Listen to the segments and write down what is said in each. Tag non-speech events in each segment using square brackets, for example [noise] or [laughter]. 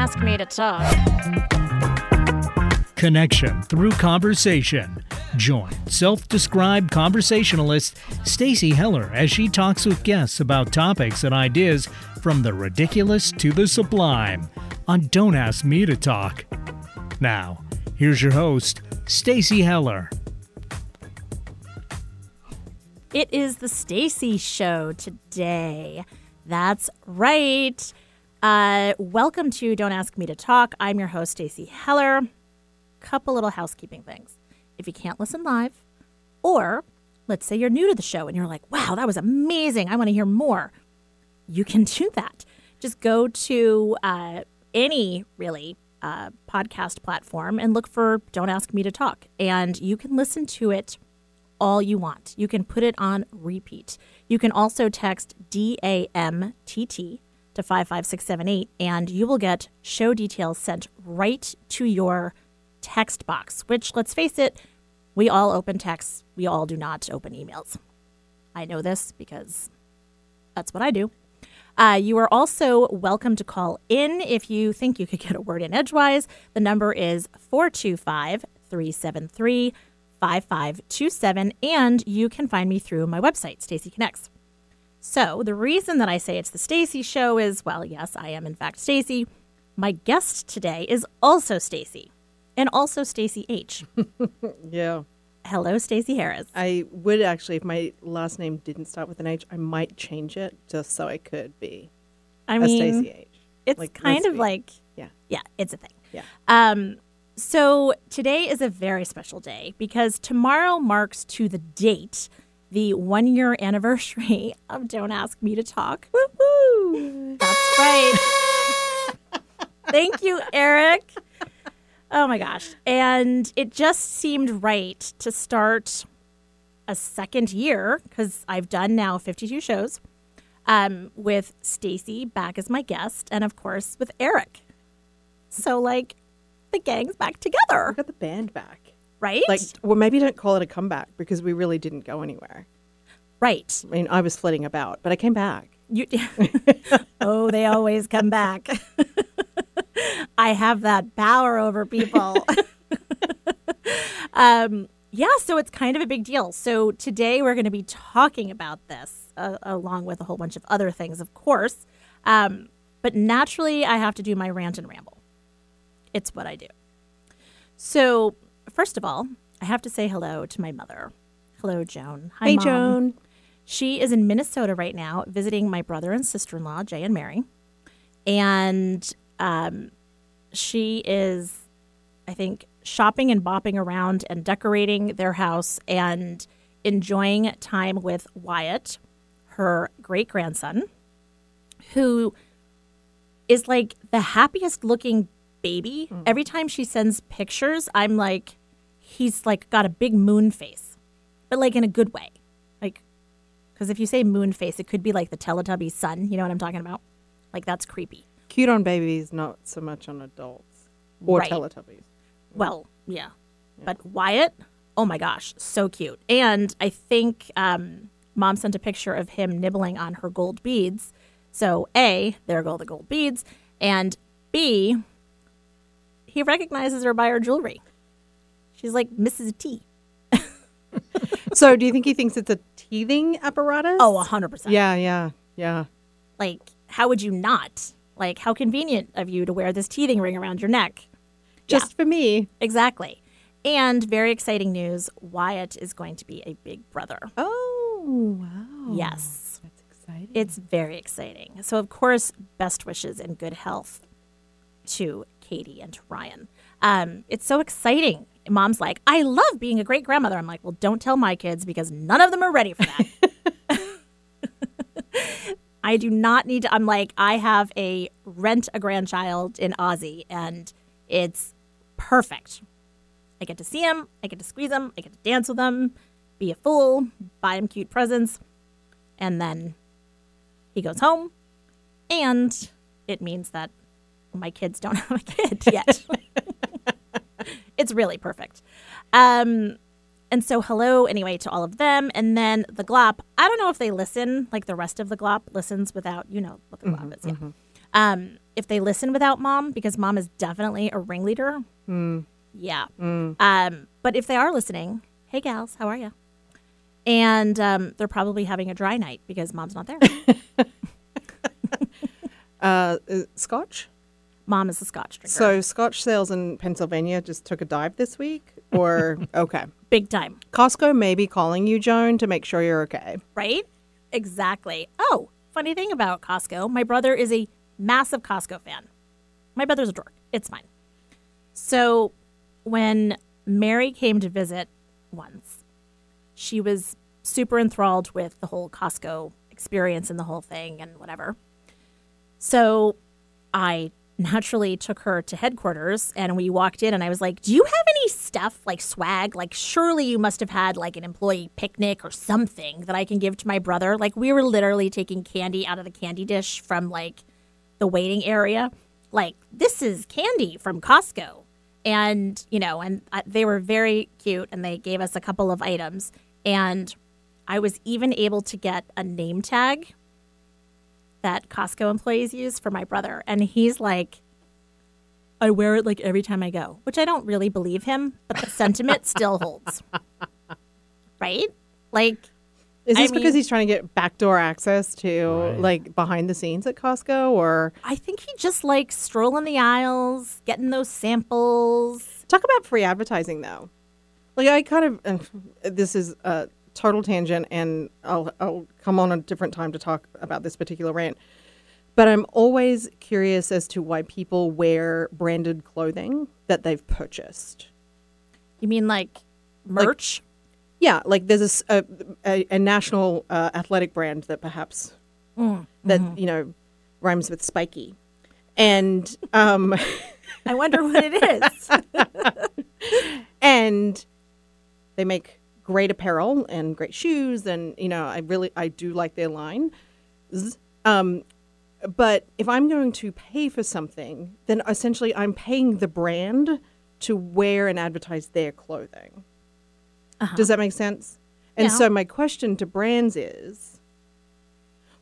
ask me to talk. Connection through conversation. Join self-described conversationalist Stacy Heller as she talks with guests about topics and ideas from the ridiculous to the sublime on Don't Ask Me to Talk. Now, here's your host, Stacy Heller. It is the Stacy Show today. That's right. Uh, welcome to Don't Ask Me to Talk. I'm your host, Stacy Heller. Couple little housekeeping things. If you can't listen live, or let's say you're new to the show and you're like, wow, that was amazing. I want to hear more. You can do that. Just go to uh, any really uh, podcast platform and look for Don't Ask Me to Talk. And you can listen to it all you want. You can put it on repeat. You can also text DAMTT to 55678 and you will get show details sent right to your text box, which, let's face it, we all open texts. We all do not open emails. I know this because that's what I do. Uh, you are also welcome to call in if you think you could get a word in edgewise. The number is 425 373 5527, and you can find me through my website, Stacy Connects. So, the reason that I say it's the Stacy show is well, yes, I am in fact Stacy. My guest today is also Stacy, and also Stacy H. [laughs] Yeah. Hello, Stacy Harris. I would actually, if my last name didn't start with an H, I might change it just so I could be I a mean, Stacy H. it's like, kind of be- like Yeah. yeah, it's a thing. Yeah. Um, so today is a very special day because tomorrow marks to the date the one year anniversary [laughs] of Don't Ask Me to Talk. Woo-hoo! That's right. [laughs] Thank you, Eric. Oh my gosh. And it just seemed right to start a second year because I've done now 52 shows um, with Stacy back as my guest and, of course, with Eric. So, like, the gang's back together, got the band back. Right? Like, well, maybe don't call it a comeback because we really didn't go anywhere. right. I mean, I was flitting about, but I came back. You, [laughs] oh, they always come back. [laughs] I have that power over people. [laughs] um, yeah, so it's kind of a big deal. So today we're going to be talking about this, uh, along with a whole bunch of other things, of course. Um, but naturally, I have to do my rant and ramble. It's what I do. So, first of all, I have to say hello to my mother. Hello, Joan. Hi, hey, Mom. Joan. She is in Minnesota right now visiting my brother and sister in law, Jay and Mary. And um, she is, I think, shopping and bopping around and decorating their house and enjoying time with Wyatt, her great grandson, who is like the happiest looking baby. Every time she sends pictures, I'm like, he's like got a big moon face, but like in a good way. Like, because if you say moon face, it could be like the Teletubby sun. You know what I'm talking about? Like, that's creepy. Cute on babies, not so much on adults or Right. Teletubbies. Well, yeah. But Wyatt, oh my gosh, so cute. And I think um, mom sent a picture of him nibbling on her gold beads. So, A, there go the gold beads. And B, he recognizes her by her jewelry. She's like Mrs. T. [laughs] So, do you think he thinks it's a teething apparatus? Oh, 100%. yeah, yeah, yeah. Like, how would you not? Like, how convenient of you to wear this teething ring around your neck. Just for me. Exactly. And very exciting news Wyatt is going to be a big brother. Oh, wow. Yes. That's exciting. It's very exciting. So, of course, best wishes and good health to Katie and to Ryan. Um, it's so exciting. Mom's like, I love being a great grandmother. I'm like, well, don't tell my kids because none of them are ready for that. [laughs] I do not need to. I'm like, I have a rent a grandchild in Aussie, and it's perfect. I get to see him, I get to squeeze him, I get to dance with him, be a fool, buy him cute presents, and then he goes home, and it means that my kids don't [laughs] have a kid yet. [laughs] it's really perfect. Um, and so, hello anyway to all of them. And then the glop, I don't know if they listen like the rest of the glop listens without, you know, what the glop is. Yeah. Um, if they listen without mom, because mom is definitely a ringleader. Yeah. Um, but if they are listening, hey gals, how are you? And um, they're probably having a dry night because mom's not there. [laughs] Uh, uh, Scotch. Mom is a scotch drinker. So Scotch sales in Pennsylvania just took a dive this week, or [laughs] okay. big time, Costco may be calling you, Joan, to make sure you're okay. right? Exactly. Oh, funny thing about Costco, my brother is a massive Costco fan. My brother's a dork. It's fine. So when Mary came to visit once, she was super enthralled with the whole Costco experience and the whole thing and whatever. So I naturally took her to headquarters and we walked in and I was like, Do you have any stuff like swag? Like, surely you must have had like an employee picnic or something that I can give to my brother. Like, we were literally taking candy out of the candy dish from like the waiting area. Like, this is candy from Costco. And, you know, and they were very cute and they gave us a couple of items. And I was even able to get a name tag that Costco employees use for my brother. And he's like, I wear it like every time I go, which I don't really believe him, but the sentiment still holds. Right? Like, Is I this because mean- he's trying to get backdoor access to Right. like behind the scenes at Costco, or I think he just likes strolling the aisles, getting those samples. talk about free advertising though? Like I kind of [laughs] this is a total tangent, and I'll I'll come on a different time to talk about this particular rant. But I'm always curious as to why people wear branded clothing that they've purchased. You mean like merch? Yeah, like there's a a national uh, athletic brand that perhaps Mm, that mm-hmm. you know rhymes with spiky, and um, I wonder what it is. [laughs] and they make great apparel and great shoes, and you know I really I do like their line. Um, but if I'm going to pay for something, then essentially I'm paying the brand to wear and advertise their clothing. Does that make sense? And Yeah. so my question to brands is,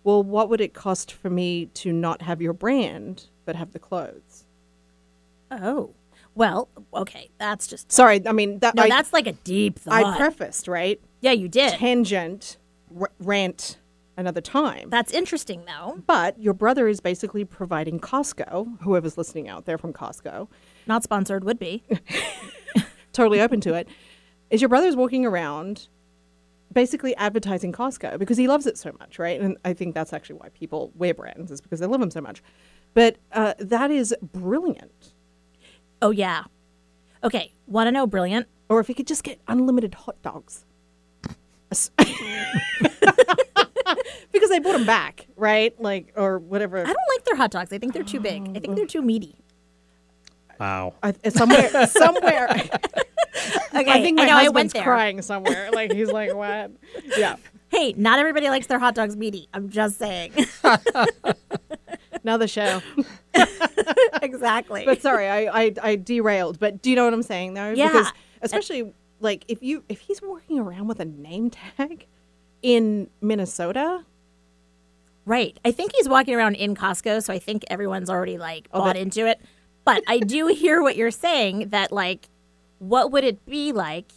well, what would it cost for me to not have your brand but have the clothes? oh. Well, okay. That's just. Sorry, I mean that No, I, that's like a deep thought. I prefaced right yeah, you did. tangent r- rant another time. That's interesting, though. But your brother is basically providing Costco, whoever's listening out there from Costco, Not sponsored, would be. [laughs] totally open to it, is your brother's walking around basically advertising Costco because he loves it so much, right? And I think that's actually why people wear brands is because they love them so much. But uh, that is brilliant. Oh, yeah. Okay. Want to know brilliant? Or if he could just get unlimited hot dogs. [laughs] Because they brought them back, right? Like, or whatever. I don't like their hot dogs. I think they're too big. I think they're too meaty. Wow. I, somewhere, [laughs] somewhere. Okay. I think my know, I husband's went there. crying somewhere. Like he's like, what? Yeah. Hey, not everybody likes their hot dogs meaty. I'm just saying. [laughs] Another show. [laughs] exactly. But sorry, I, I I derailed. But do you know what I'm saying though? Yeah. Because especially like if you if he's walking around with a name tag in Minnesota, right. I think he's walking around in Costco, so I think everyone's already like Oh, bought that- into it. But I do [laughs] hear what you're saying that like what would it be like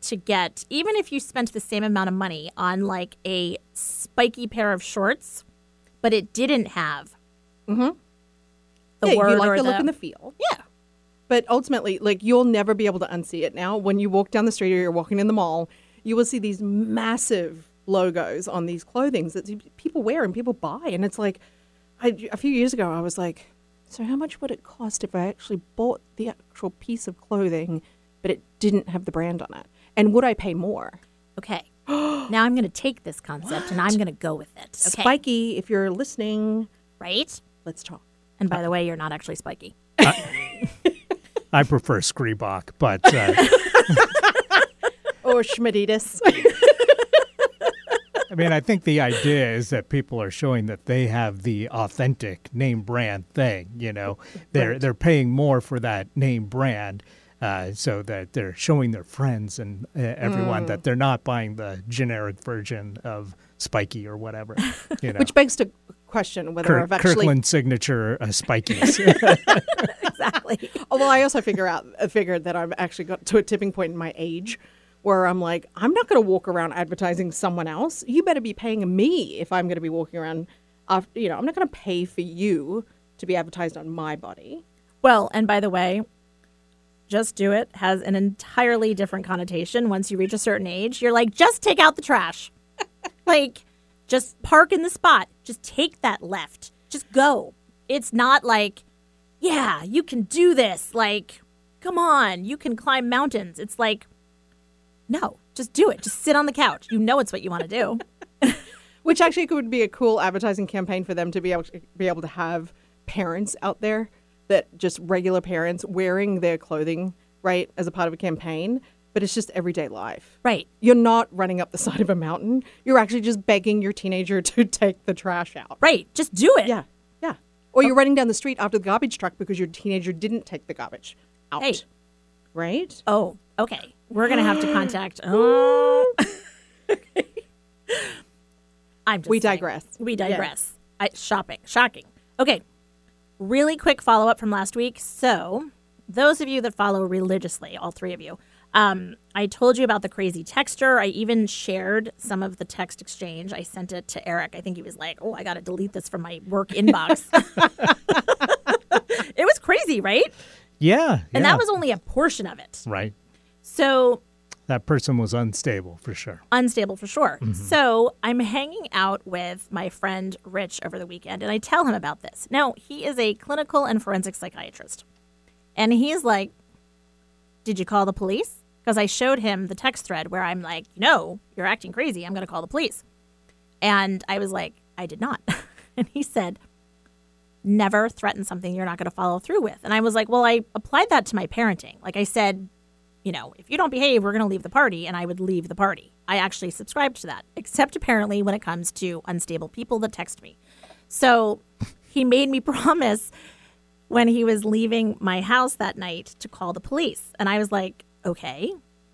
to get even if you spent the same amount of money on like a spiky pair of shorts, but it didn't have Mhm. the yeah, word you like or the the, look and the feel. yeah. But ultimately, like you'll never be able to unsee it now. When you walk down the street or you're walking in the mall, you will see these massive logos on these clothings that people wear and people buy. And it's like, I, a few years ago, I was like, so how much would it cost if I actually bought the actual piece of clothing, but it didn't have the brand on it? And would I pay more? Okay. [gasps] now I'm going to take this concept and I'm going to go with it. Okay. Spiky, if you're listening, right? Let's talk. And by the way, you're not actually spiky. I prefer Screebach, but uh, Or Schmidtitis. I mean, I think the idea is that people are showing that they have the authentic name brand thing. You know, they're Right. they're paying more for that name brand, uh, so that they're showing their friends and uh, everyone Mm. that they're not buying the generic version of Spiky or whatever. You [laughs] know, Which begs to question whether Kirk, I've actually. Kirkland signature uh, spikies. [laughs] [laughs] exactly. Oh, well, I also figure out uh, figured that I've actually got to a tipping point in my age where I'm like, I'm not going to walk around advertising someone else. You better be paying me if I'm going to be walking around. After, you know, I'm not going to pay for you to be advertised on my body. Well, and by the way, just do it has an entirely different connotation once you reach a certain age. You're like, just take out the trash. [laughs] like, just park in the spot. Just take that left. Just go. It's not like, yeah, you can do this. Like, come on, you can climb mountains. It's like, no, just do it. Just sit on the couch. You know it's what you want to do. [laughs] Which actually could be a cool advertising campaign for them to be able to be able to have parents out there that just regular parents wearing their clothing right as a part of a campaign, but it's just everyday life. Right. You're not running up the side of a mountain. You're actually just begging your teenager [laughs] to take the trash out. Right. Just do it. Yeah, yeah. Or you're running down the street after the garbage truck because your teenager didn't take the garbage out. Hey. Right? Oh, okay. We're gonna have to [gasps] contact. Oh, [laughs] I'm. Just We saying. digress. We digress. I, shopping, shocking. Okay, really quick follow up from last week. So, those of you that follow religiously, all three of you, um, I told you about the crazy texture. I even shared some of the text exchange. I sent it to Eric. I think he was like, "Oh, I got to delete this from my work inbox." [laughs] it was crazy, right? yeah, And yeah. that was only a portion of it. right. So That person was unstable for sure. unstable for sure. So I'm hanging out with my friend Rich over the weekend, and I tell him about this. Now, he is a clinical and forensic psychiatrist. And he's like, Did you call the police? Because I showed him the text thread where I'm like, No, you're acting crazy. I'm going to call the police. And I was like, I did not. [laughs] and he said, Never threaten something you're not going to follow through with. And I was like, Well, I applied that to my parenting. Like I said, you know, if you don't behave, we're going to leave the party. And I would leave the party. I actually subscribed to that, except apparently when it comes to unstable people that text me. So he made me [laughs] promise when he was leaving my house that night to call the police. And I was like, okay.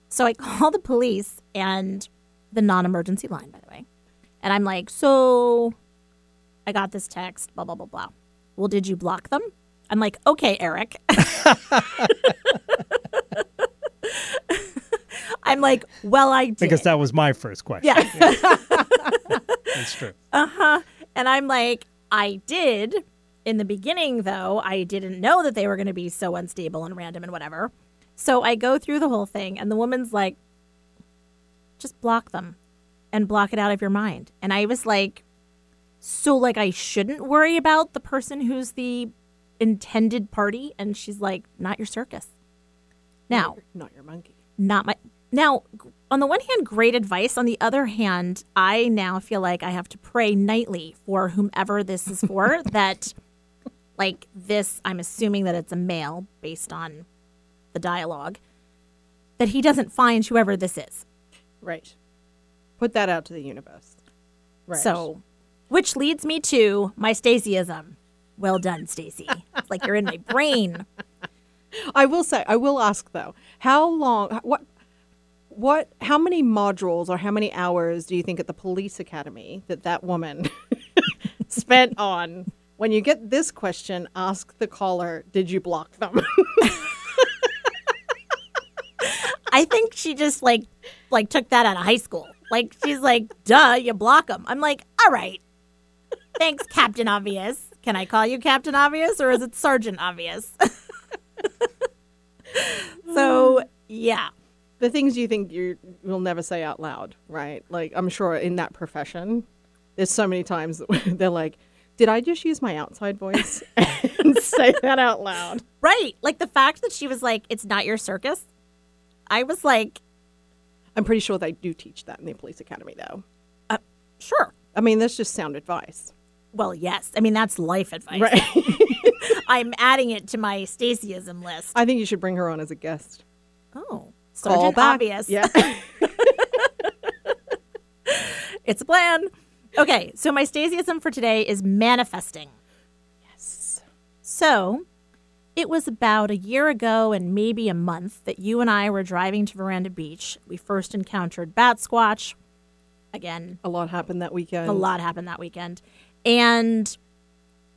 So I [laughs] called the police and the non emergency line, by the way. And I'm like, so I got this text, blah, blah, blah, blah. Well, did you block them? I'm like, okay, Eric. [laughs] I'm like, well, I did. Because that was my first question. yeah. [laughs] That's true. Uh huh. And I'm like, I did. In the beginning, though, I didn't know that they were going to be so unstable and random and whatever. So I go through the whole thing, and the woman's like, just block them and block it out of your mind. And I was like, so, like, I shouldn't worry about the person who's the intended party? And she's like, not your circus. Now, Not your monkey. not my now on the one hand great advice on the other hand i now feel like i have to pray nightly for whomever this is for [laughs] that like this i'm assuming that it's a male based on the dialogue that he doesn't find whoever this is Right. Put that out to the universe. Right. so which leads me to my stacyism well done stacy it's like you're in my brain [laughs] I will say, I will ask though, how long, what, what, how many modules or how many hours do you think at the police academy that that woman [laughs] spent on? When you get this question, ask the caller, did you block them? [laughs] I think she just like like took that out of high school. Like she's like, "Duh, you block them." I'm like, "All right, thanks, Captain Obvious." Can I call you Captain Obvious or is it Sergeant Obvious? [laughs] so yeah, the things you think you will never say out loud, right? Like, I'm sure in that profession, there's so many times that [laughs] they're like, did I just use my outside voice [laughs] and say that out loud? right. Like the fact that she was like, "It's not your circus." I was like, I'm pretty sure they do teach that in the police academy, though. Uh, "Sure." I mean, that's just sound advice. Well, yes. I mean, that's life advice. Right. [laughs] I'm adding it to my Stacyism list. I think you should bring her on as a guest. Oh, Call Sergeant back. Obvious. Yeah. [laughs] It's a plan. Okay, so my Stacyism for today is manifesting. yes. So, it was about a year ago and maybe a month that you and I were driving to Veranda Beach. We first encountered Bat Squatch. Again, A lot happened that weekend. a lot happened that weekend. and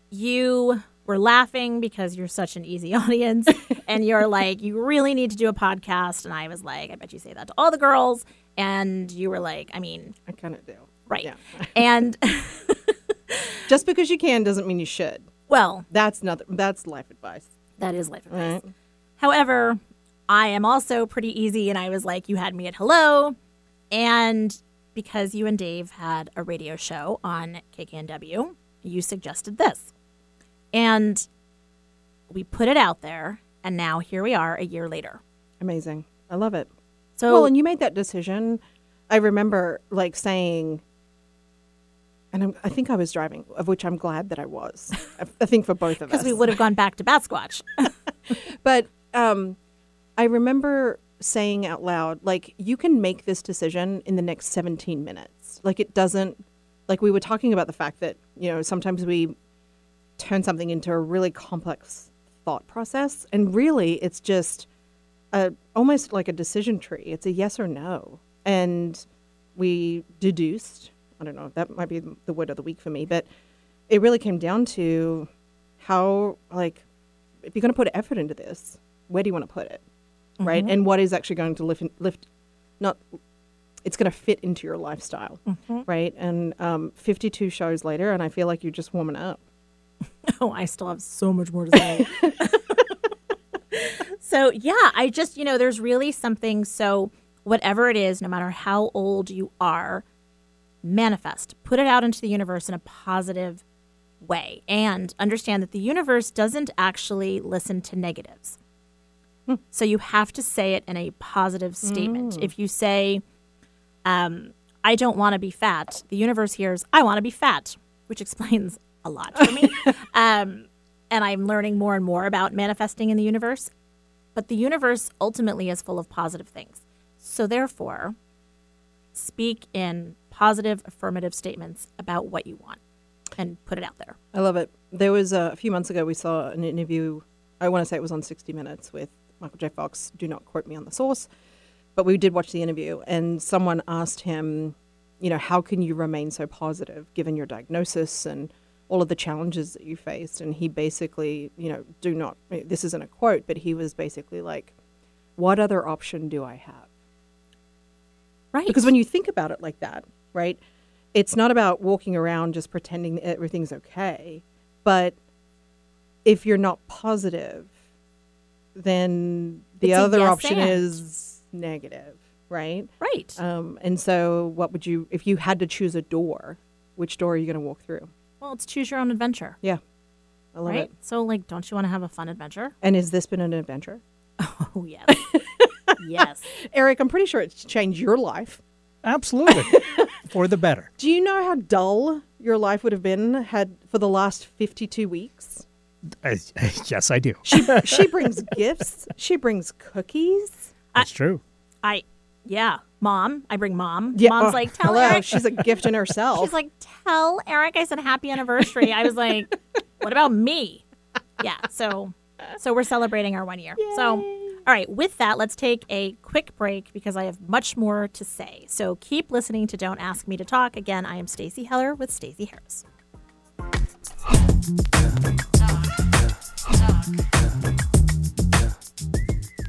you were laughing because you're such an easy [laughs] audience and you're like you really need to do a podcast and i was like i bet you say that to all the girls and you were like i mean I kind of do. Right Yeah. and [laughs] [laughs] Just because you can doesn't mean you should. well That's not. That's life advice. that is life advice Right. however i am also pretty easy and i was like you had me at hello and because you and dave had a radio show on kknw you suggested this and we put it out there and now here we are a year later Amazing. I love it. so well, and you made that decision. I remember like saying, and I'm, I think I was driving, of which I'm glad that I was. I, I think for both of [laughs] us. because we would have gone back to Bat Squatch. [laughs] [laughs] But um, I remember saying out loud, like, you can make this decision in the next 17 minutes. Like, it doesn't, like, we were talking about the fact that, you know, sometimes we turn something into a really complex thought process. And really, it's just a, almost like a decision tree. It's a yes or no. And we deduced, I don't know, that might be the word of the week for me, but it really came down to how, like, if you're going to put effort into this, where do you want to put it? Right? And what is actually going to lift, lift not, it's going to fit into your lifestyle. Right? And um, 52 shows later, and I feel like you're just warming up. [laughs] oh, I still have so much more to say. [laughs] [laughs] so, yeah, I just, you know, there's really something. So, whatever it is, no matter how old you are, manifest, put it out into the universe in a positive way, and understand that the universe doesn't actually listen to negatives. So, you have to say it in a positive statement. If you say, um, I don't want to be fat, the universe hears, I want to be fat, which explains a lot for me. [laughs] um, and I'm learning more and more about manifesting in the universe. But the universe ultimately is full of positive things. So, therefore, speak in positive, affirmative statements about what you want and put it out there. I love it. There was uh, a few months ago, we saw an interview, I want to say it was on 60 Minutes with Michael J. Fox. Do not quote me on the source. But we did watch the interview, and someone asked him, you know, how can you remain so positive given your diagnosis and all of the challenges that you faced? And he basically, you know, do not, this isn't a quote, but he was basically like, what other option do I have? Right. Because when you think about it like that, right, it's not about walking around just pretending that everything's okay. But if you're not positive, then the It's other yes option and. is negative, right? right. Um, and so, what would you, if you had to choose a door, which door are you going to walk through? well, it's choose your own adventure, Yeah, I love right? it. So, like, don't you want to have a fun adventure? And has this been an adventure? [laughs] Oh, yes. [laughs] yes. Eric, I'm pretty sure it's changed your life. Absolutely. [laughs] For the better. Do you know how dull your life would have been had for the last 52 weeks? Uh, yes, I do. She [laughs] she brings gifts. She brings cookies. That's true. I, yeah, mom. I bring mom. Yeah, Mom's like, tell hello. Eric. She's a gift in herself. She's like, tell Eric I said happy anniversary. I was like, what about me? Yeah. So, so we're celebrating our one year. So, all right. With that, let's take a quick break because I have much more to say. So keep listening to Don't Ask Me to Talk. Again, I am Stacy Heller with Stacey Harris.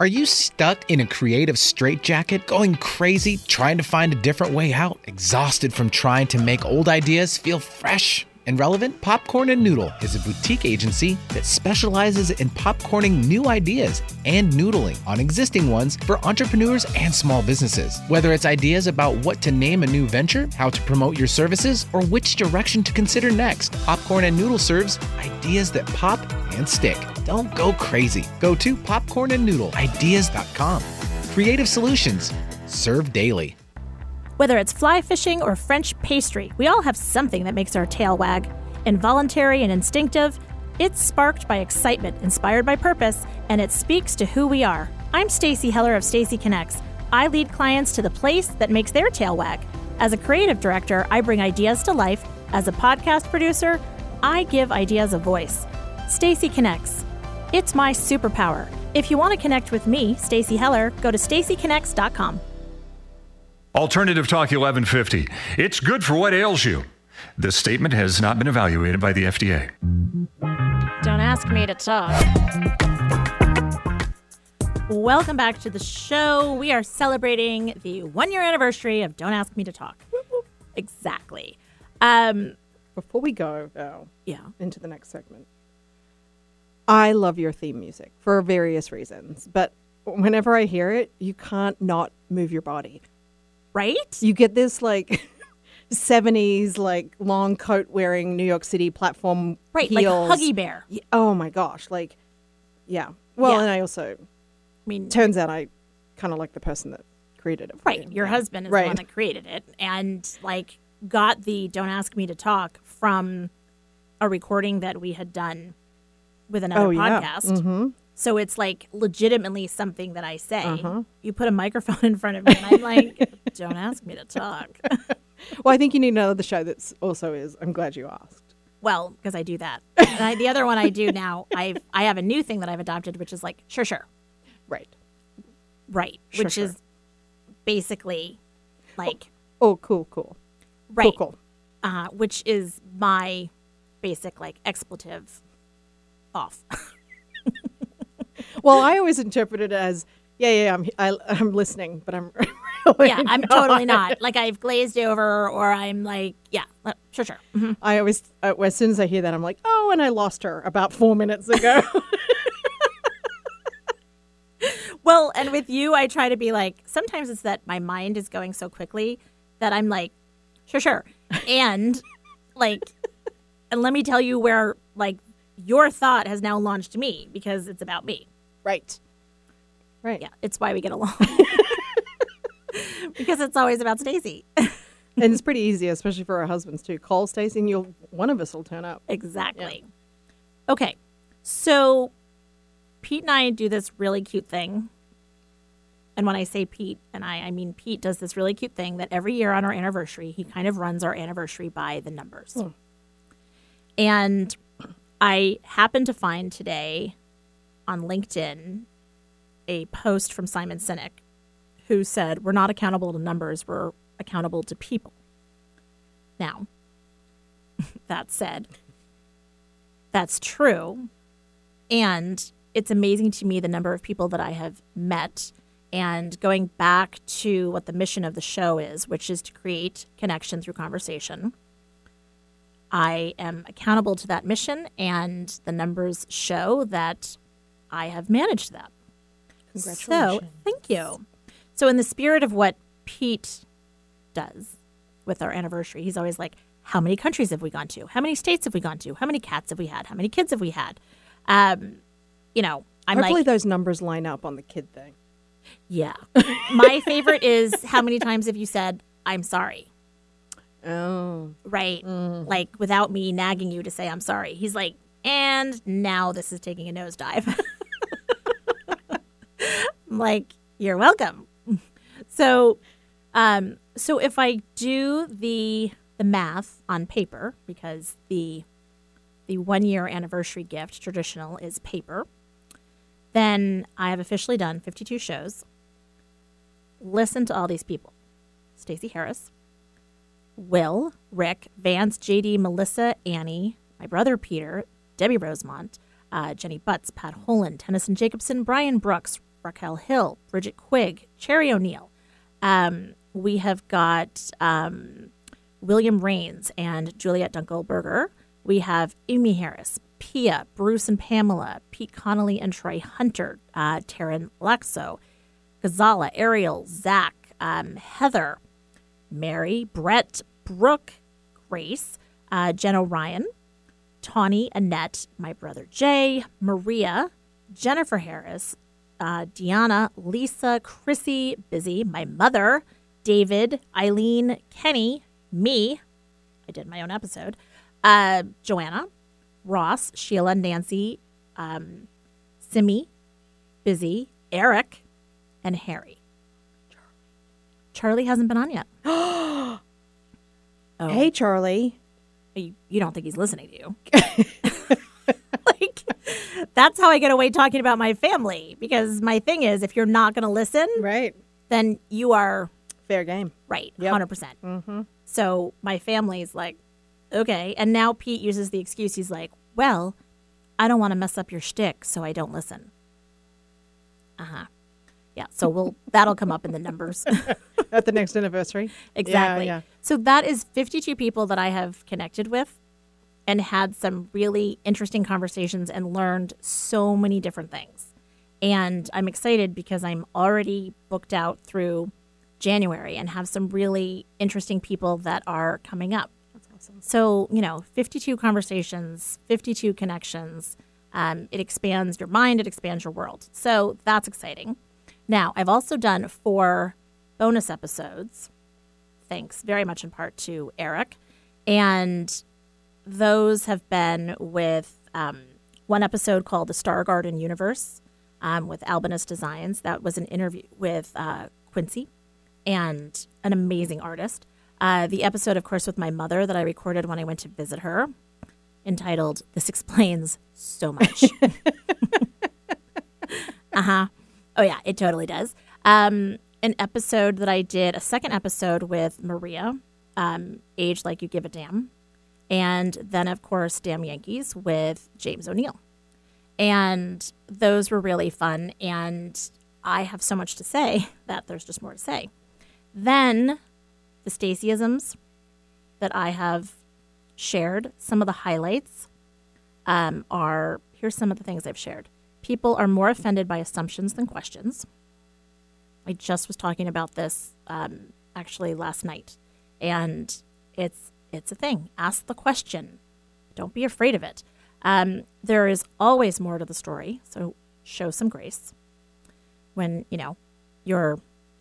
Are you stuck in a creative straitjacket, going crazy, trying to find a different way out? Exhausted from trying to make old ideas feel fresh and relevant? Popcorn and Noodle is a boutique agency that specializes in popcorning new ideas and noodling on existing ones for entrepreneurs and small businesses. Whether it's ideas about what to name a new venture, how to promote your services, or which direction to consider next, Popcorn and Noodle serves ideas that pop and stick. Don't go crazy. Go to popcornandnoodleideas.com. Creative solutions serve daily. Whether it's fly fishing or French pastry, we all have something that makes our tail wag. Involuntary and instinctive, it's sparked by excitement, inspired by purpose, and it speaks to who we are. I'm Stacy Heller of Stacy Connects. I lead clients to the place that makes their tail wag. As a creative director, I bring ideas to life. As a podcast producer, I give ideas a voice. Stacy Connects. It's my superpower. If you want to connect with me, Stacy Heller, go to stacyconnects.com. Alternative Talk 1150. It's good for what ails you. This statement has not been evaluated by the FDA. Don't ask me to talk. Welcome back to the show. We are celebrating the one year anniversary of Don't Ask Me to Talk. Exactly. Um, Before we go, though, yeah. into the next segment, I love your theme music for various reasons, but whenever I hear it, you can't not move your body. Right? You get this like [laughs] 70s like long coat wearing New York City platform Right. heels. Like Huggy Bear. Oh my gosh, like yeah. Well, Yeah. and I also I mean, turns out I kind of like the person that created it. for right. you. Your Yeah. husband is the one that created it and like got the Don't Ask Me to Talk from a recording that we had done with another Oh, yeah. podcast. Mm-hmm. So it's like legitimately something that I say. Uh-huh. You put a microphone in front of me and I'm like, [laughs] don't ask me to talk. [laughs] Well, I think you need another show that's also is. I'm glad you asked. well, because I do that. And I, the other one I do now, I've I have a new thing that I've adopted, which is like, sure, sure, Right. right, Sure, which sure. is basically like Oh, cool, cool. right, Cool, cool. Uh, which is my basic like expletive off. [laughs] Well, I always interpret it as yeah, yeah, I'm I, I'm listening, but I'm [laughs] really yeah, I'm totally not. Like I've glazed over, or I'm like, yeah, uh, sure, sure. mhm. I always uh, as soon as I hear that, I'm like, oh, and I lost her about four minutes ago. [laughs] Well, and with you, I try to be like, sometimes it's that my mind is going so quickly that I'm like, sure, sure. And like, and let me tell you where like your thought has now launched me because it's about me. Right. Right. Yeah, it's why we get along. [laughs] [laughs] because it's always about Stacy. and it's pretty easy, especially for our husbands too. Call Stacy and you'll one of us will turn up. Exactly. Okay. So Pete and I do this really cute thing. And when I say Pete and I, I mean Pete does this really cute thing that every year on our anniversary, he kind of runs our anniversary by the numbers. Hmm. And I happened to find today on LinkedIn a post from Simon Sinek who said, We're not accountable to numbers, we're accountable to people. Now, [laughs] that said, that's true. And it's amazing to me the number of people that I have met. And going back to what the mission of the show is, which is to create connection through conversation, I am accountable to that mission, and the numbers show that I have managed that. So, thank you. So, in the spirit of what Pete does with our anniversary, he's always like, How many countries have we gone to? How many states have we gone to? How many cats have we had? How many kids have we had? Um, you know, I'm Hopefully, like, those numbers line up on the kid thing. Yeah. My favorite is [laughs] how many times have you said, I'm sorry? Oh, Right? Like without me nagging you to say I'm sorry. He's like, and now this is taking a nosedive. [laughs] Like, you're welcome. [laughs] So, um, so if I do the the math on paper, because the the one year anniversary gift traditional is paper, then I have officially done 52 shows. Listen to all these people: Stacey Harris, Will, Rick, Vance, JD, Melissa, Annie, my brother Peter, Debbie Rosemont, uh, Jenny Butts, Pat Holan, Tennyson Jacobson, Brian Brooks, Raquel Hill, Bridget Quigg, Cherry O'Neill. Um, we have got um, William Rains and Juliet Dunkelberger. We have Amy Harris, Pia, Bruce and Pamela, Pete Connolly and Troy Hunter, uh, Taryn Laxo, Gazala, Ariel, Zach, um, Heather, Mary, Brett, Brooke, Grace, uh, Jen O'Ryan, Tawny, Annette, my brother Jay, Maria, Jennifer Harris, uh, Deanna, Lisa, Chrissy, Busy, my mother, David, Eileen, Kenny, me. I did my own episode. Uh, Joanna, Ross, Sheila, Nancy, um, Simi, Busy, Eric, and Harry. Charlie hasn't been on yet. [gasps] oh, Hey, Charlie. you, you don't think he's listening to you? [laughs] that's how I get away talking about my family because my thing is, if you're not going to listen, Right. then you are Fair game. right, Yep. 100%. percent So my family's like, okay. And now Pete uses the excuse. He's like, well, I don't want to mess up your shtick, so I don't listen. Uh huh. Yeah. So we'll [laughs] that'll come up in the numbers. [laughs] At the next anniversary. exactly. Yeah, So that is 52 people that I have connected with and had some really interesting conversations and learned so many different things. And I'm excited because I'm already booked out through January and have some really interesting people that are coming up. That's awesome. So, you know, 52 conversations, 52 connections. Um, it expands your mind, it expands your world. So that's exciting. Now, I've also done four bonus episodes thanks very much in part to Eric. And those have been with um, one episode called The Star Garden Universe um, with Albinus Designs. That was an interview with uh, Quincy and an amazing artist. Uh, the episode, of course, with my mother that I recorded when I went to visit her, entitled This Explains So Much. [laughs] uh huh. Oh, yeah, it totally does. Um, an episode that I did, a second episode with Maria, um, Age Like You Give a Damn. And then, of course, Damn Yankees with James O'Neill. And those were really fun. And I have so much to say [laughs] that there's just more to say. Then the Stacyisms that I have shared, some of the highlights um, are here's some of the things I've shared. People are more offended by assumptions than questions. I just was talking about this um, actually last night, and it's it's a thing. Ask the question. Don't be afraid of it. Um, there is always more to the story, so show some grace. When you know your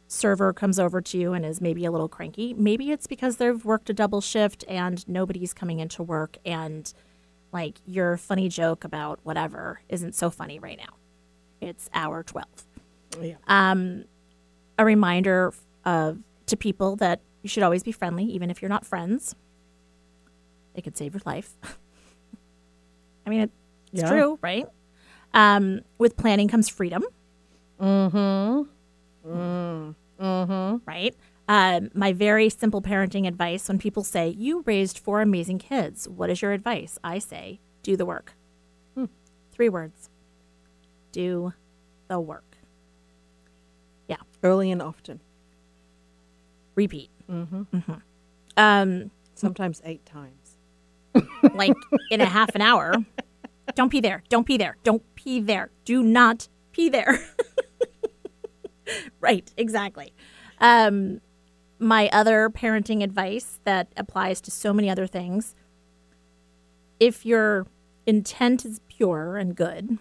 server comes over to you and is maybe a little cranky, maybe it's because they've worked a double shift and nobody's coming into work, and like your funny joke about whatever isn't so funny right now. It's hour twelve Yeah. um, a reminder of to people that you should always be friendly, even if you're not friends. It could save your life. [laughs] I mean, it, it's Yeah. true, right? Um, with planning comes freedom, Mm-hmm. Mm-hmm. right? Um, my very simple parenting advice when people say, You raised four amazing kids, what is your advice? I say, Do the work. Three words do the work. Yeah. Early and often. Repeat. Mm-hmm. Um, Sometimes eight times. Like in a half an hour. Don't pee there. Don't pee there. Don't pee there. Do not pee there. [laughs] right, exactly. Um, my other parenting advice that applies to so many other things if your intent is pure and good,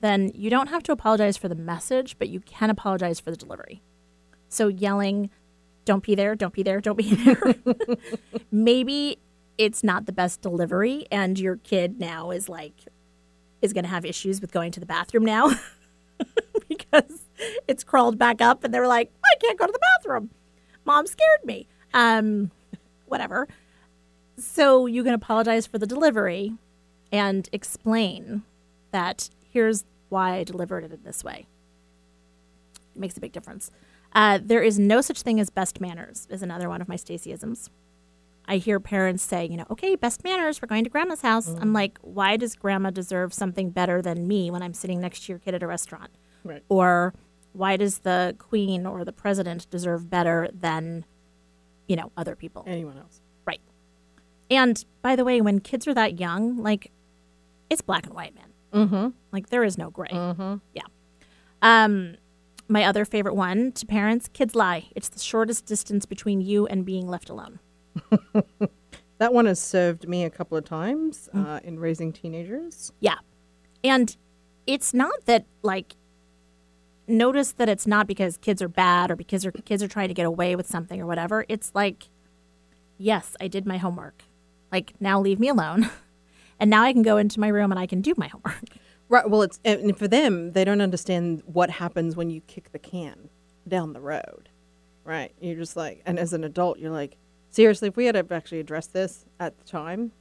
then you don't have to apologize for the message, but you can apologize for the delivery. So yelling, don't pee there, don't pee there, don't pee there. [laughs] Maybe it's not the best delivery and your kid now is like is going to have issues with going to the bathroom now [laughs] because it's crawled back up and they're like i can't go to the bathroom. Mom scared me. Um whatever. So you can apologize for the delivery and explain that here's why i delivered it in this way. It makes a big difference. Uh, there is no such thing as best manners is another one of my stacyisms I hear parents say, you know, okay, best manners, we're going to grandma's house. I'm like, why does grandma deserve something better than me when I'm sitting next to your kid at a restaurant? Right. Or why does the queen or the president deserve better than, you know, other people? Anyone else? Right. And by the way, when kids are that young, like, it's black and white, man. Mm-hmm. Like, there is no gray. Mm-hmm. Yeah. Um, my other favorite one to parents kids lie. It's the shortest distance between you and being left alone. [laughs] That one has served me a couple of times Mm. uh, in raising teenagers. Yeah. And it's not that like notice that it's not because kids are bad or because kids are trying to get away with something or whatever. It's like, yes, I did my homework. Like now leave me alone. [laughs] And now I can go into my room and I can do my homework. [laughs] Right. Well, it's and for them, they don't understand what happens when you kick the can down the road. Right. You're just like, and as an adult, you're like, seriously, if we had actually addressed this at the time,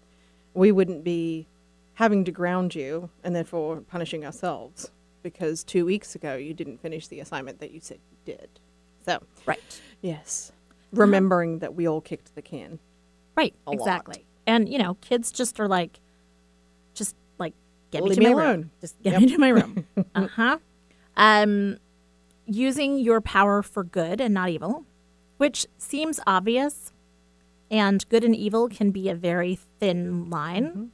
we wouldn't be having to ground you and therefore punishing ourselves because two weeks ago you didn't finish the assignment that you said you did. So, Right. yes, remembering that we all kicked the can. Right. A lot. exactly. And you know, kids just are like, just like get me Leave to me my room. alone. Just get Yep. me to my room. [laughs] uh huh. Um, using your power for good and not evil, which seems obvious, and good and evil can be a very thin line,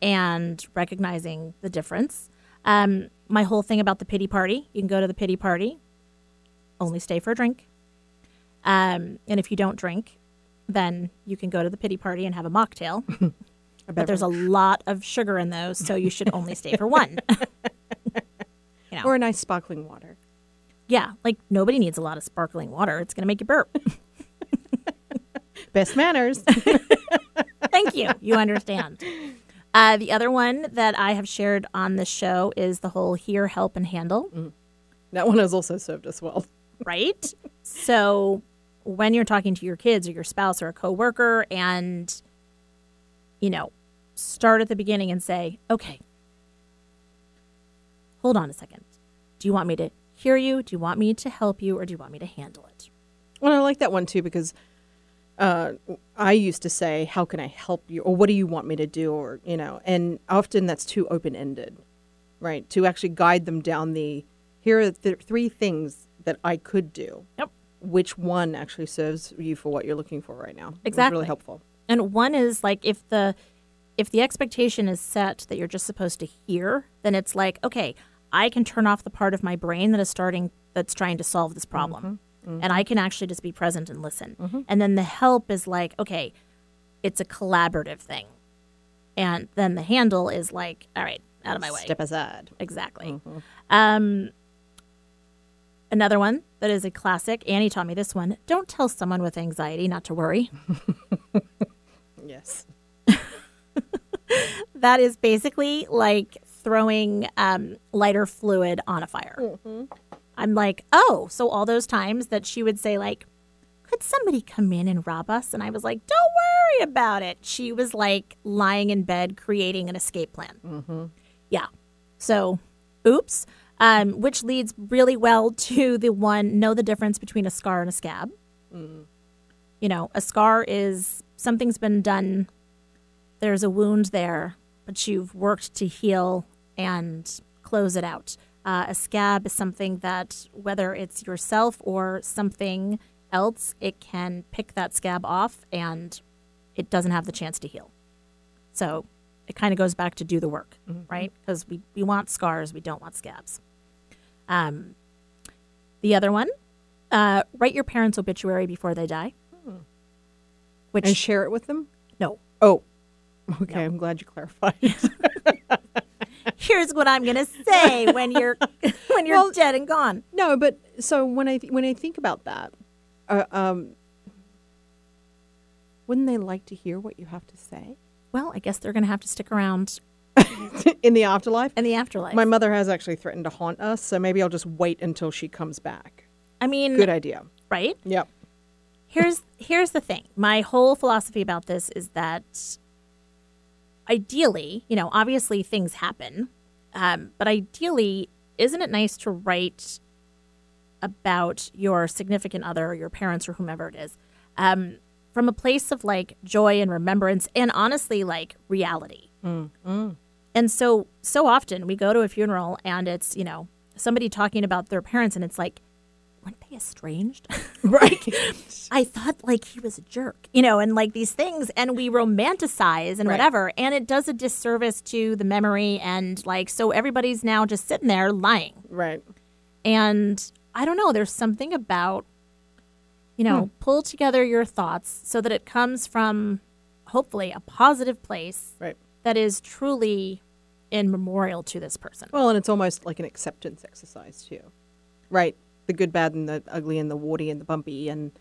and recognizing the difference. Um, my whole thing about the pity party, you can go to the pity party, only stay for a drink. Um, and if you don't drink, then you can go to the pity party and have a mocktail. [laughs] but there's a lot of sugar in those, so you should only stay for one. [laughs] you know, Or a nice sparkling water. yeah, like nobody needs a lot of sparkling water. It's going to make you burp. [laughs] Best manners. [laughs] [laughs] Thank you. You understand. Uh, the other one that I have shared on this show is the whole hear, help, and handle. that one has also served us well. [laughs] right? so when you're talking to your kids or your spouse or a coworker and you know, start at the beginning and say, "Okay. Hold on a second. Do you want me to hear you? Do you want me to help you or do you want me to handle it?" Well, I like that one too because uh, I used to say, "How can I help you?" or "What do you want me to do?" or you know, and often that's too open ended, right? To actually guide them down the here are the three things that I could do. Yep. Which one actually serves you for what you're looking for right now? Exactly. really helpful. And one is like if the if the expectation is set that you're just supposed to hear, then it's like, okay, I can turn off the part of my brain that is starting that's trying to solve this problem. And I can actually just be present and listen. And then the help is like, okay, it's a collaborative thing. And then the handle is like, all right, out of my way. Step aside. Exactly. Um, another one that is a classic. Annie taught me this one. Don't tell someone with anxiety not to worry. [laughs] Yes. [laughs] that is basically like throwing um, lighter fluid on a fire. I'm like, oh, so all those times that she would say, like, could somebody come in and rob us? And I was like, don't worry about it. She was like lying in bed creating an escape plan. Yeah. So, oops. Um, which leads really well [laughs] to the one know the difference between a scar and a scab. You know, a scar is something's been done there's a wound there, but you've worked to heal and close it out. Uh, a scab is something that, whether it's yourself or something else, it can pick that scab off and it doesn't have the chance to heal. So it kind of goes back to do the work, right? Because we, we want scars, we don't want scabs. Um, the other one, uh, write your parents' obituary before they die. Which, And share it with them. no, Oh, [laughs] okay. I'm glad you clarified. [laughs] here's what I'm gonna say when you're [laughs] when you're Well- dead and gone. No, but so when I th- when I think about that, uh, um, wouldn't they like to hear what you have to say Well, I guess they're gonna have to stick around [laughs] in the afterlife? in the afterlife. My mother has actually threatened to haunt us, so maybe I'll just wait until she comes back. I mean, Good idea. right? Yep. Here's here's the thing. My whole philosophy about this is that ideally, you know, obviously things happen, um, but ideally, isn't it nice to write about your significant other or your parents or whomever it is um, from a place of like joy and remembrance and honestly like reality? And so so often we go to a funeral and it's you know somebody talking about their parents and it's like weren't they estranged [laughs] Right. i thought like he was a jerk you know and like these things and we romanticize and Right. whatever and it does a disservice to the memory and like so everybody's now just sitting there lying right. and I don't know, there's something about, you know, hmm. pull together your thoughts so that it comes from hopefully a positive place Right. that is truly in memorial to this person. Well, and it's almost like an acceptance exercise too. Right. The good, bad, and the ugly, and the warty, and the bumpy, and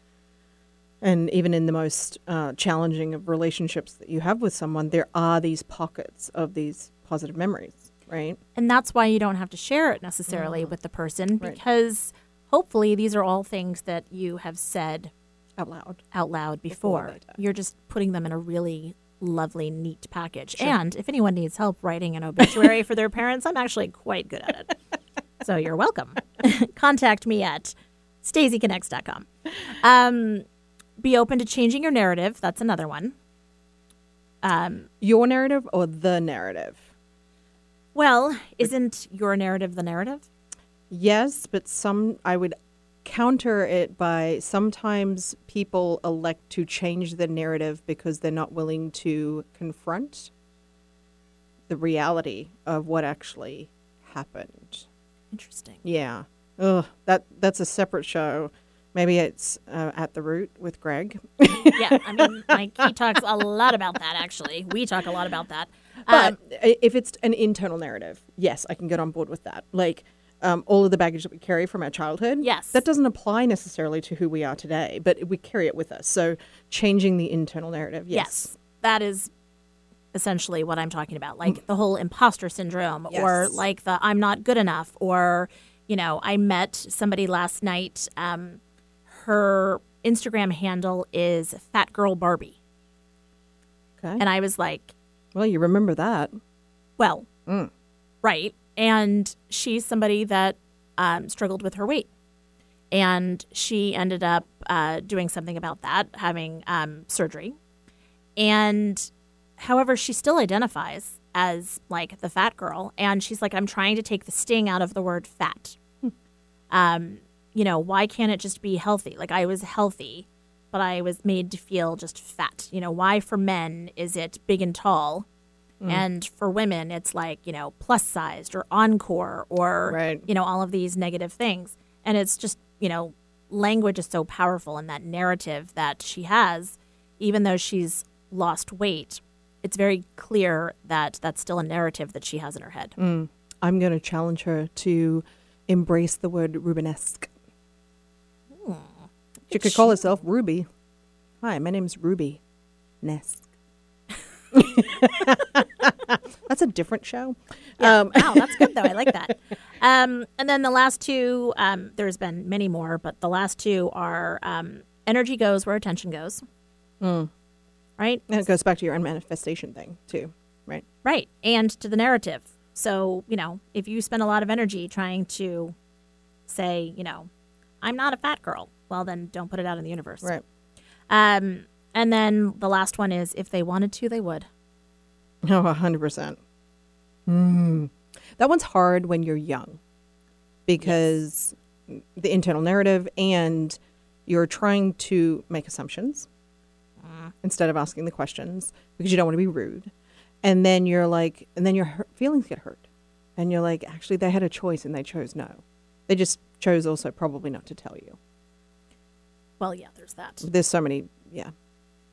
and even in the most uh, challenging of relationships that you have with someone, there are these pockets of these positive memories. Right. And that's why you don't have to share it necessarily with the person because hopefully these are all things that you have said Out loud. out loud Before before. You're just putting them in a really lovely, neat package. And if anyone needs help writing an obituary [laughs] for their parents, I'm actually quite good at it. So you're welcome. [laughs] Contact me at stacyconnects.com. Um, be open to changing your narrative. That's another one. Um, Your narrative or the narrative? well, isn't your narrative the narrative? Yes, but some I would counter it by sometimes people elect to change the narrative because they're not willing to confront the reality of what actually happened. Interesting. Yeah. Ugh, that that's a separate show. Maybe it's uh, at the root with Greg. yeah, I mean, like he talks a lot about that. Actually, we talk a lot about that. But Um, i- if it's an internal narrative, yes, I can get on board with that. Like um, all of the baggage that we carry from our childhood, Yes. that doesn't apply necessarily to who we are today, but we carry it with us. So changing the internal narrative, yes, yes, that is essentially what I'm talking about. Like the whole imposter syndrome, or Mm. Like the I'm not good enough, or you know, I met somebody last night. Um, her Instagram handle is Fat Girl Barbie, Okay. and I was like, well, you remember that. well, Mm. right. And she's somebody that um, struggled with her weight. And she ended up uh, doing something about that, having um, surgery. And however, she still identifies as like the fat girl. And she's like, I'm trying to take the sting out of the word fat. Um, you know, why can't it just be healthy? Like, I was healthy, but I was made to feel just fat. You know, why for men is it big and tall? And for women, it's like, you know, plus sized or encore or, Right. you know, all of these negative things. And it's just, you know, language is so powerful in that narrative that she has, even though she's lost weight. It's very clear that that's still a narrative that she has in her head. I'm going to challenge her to embrace the word Rubenesque. She could call herself Ruby. Hi, my name's Ruby Nesque. [laughs] That's a different show. Um, wow, that's good though. I like [laughs] that. Um, and then the last two, um, there's been many more, but the last two are um, energy goes where attention goes. Right? and it goes back to your own manifestation thing, too, right? Right. And to the narrative. So, you know, if you spend a lot of energy trying to say, you know, I'm not a fat girl, well, then don't put it out in the universe. Right. Um, and then the last one is if they wanted to, they would. Oh, a hundred percent. Mm. That one's hard when you're young because the internal narrative and you're trying to make assumptions instead of asking the questions because you don't want to be rude. And then you're like, and then your hurt, feelings get hurt. And you're like, actually, they had a choice and they chose no. They just chose also probably not to tell you. Well, yeah, there's that. There's so many, yeah.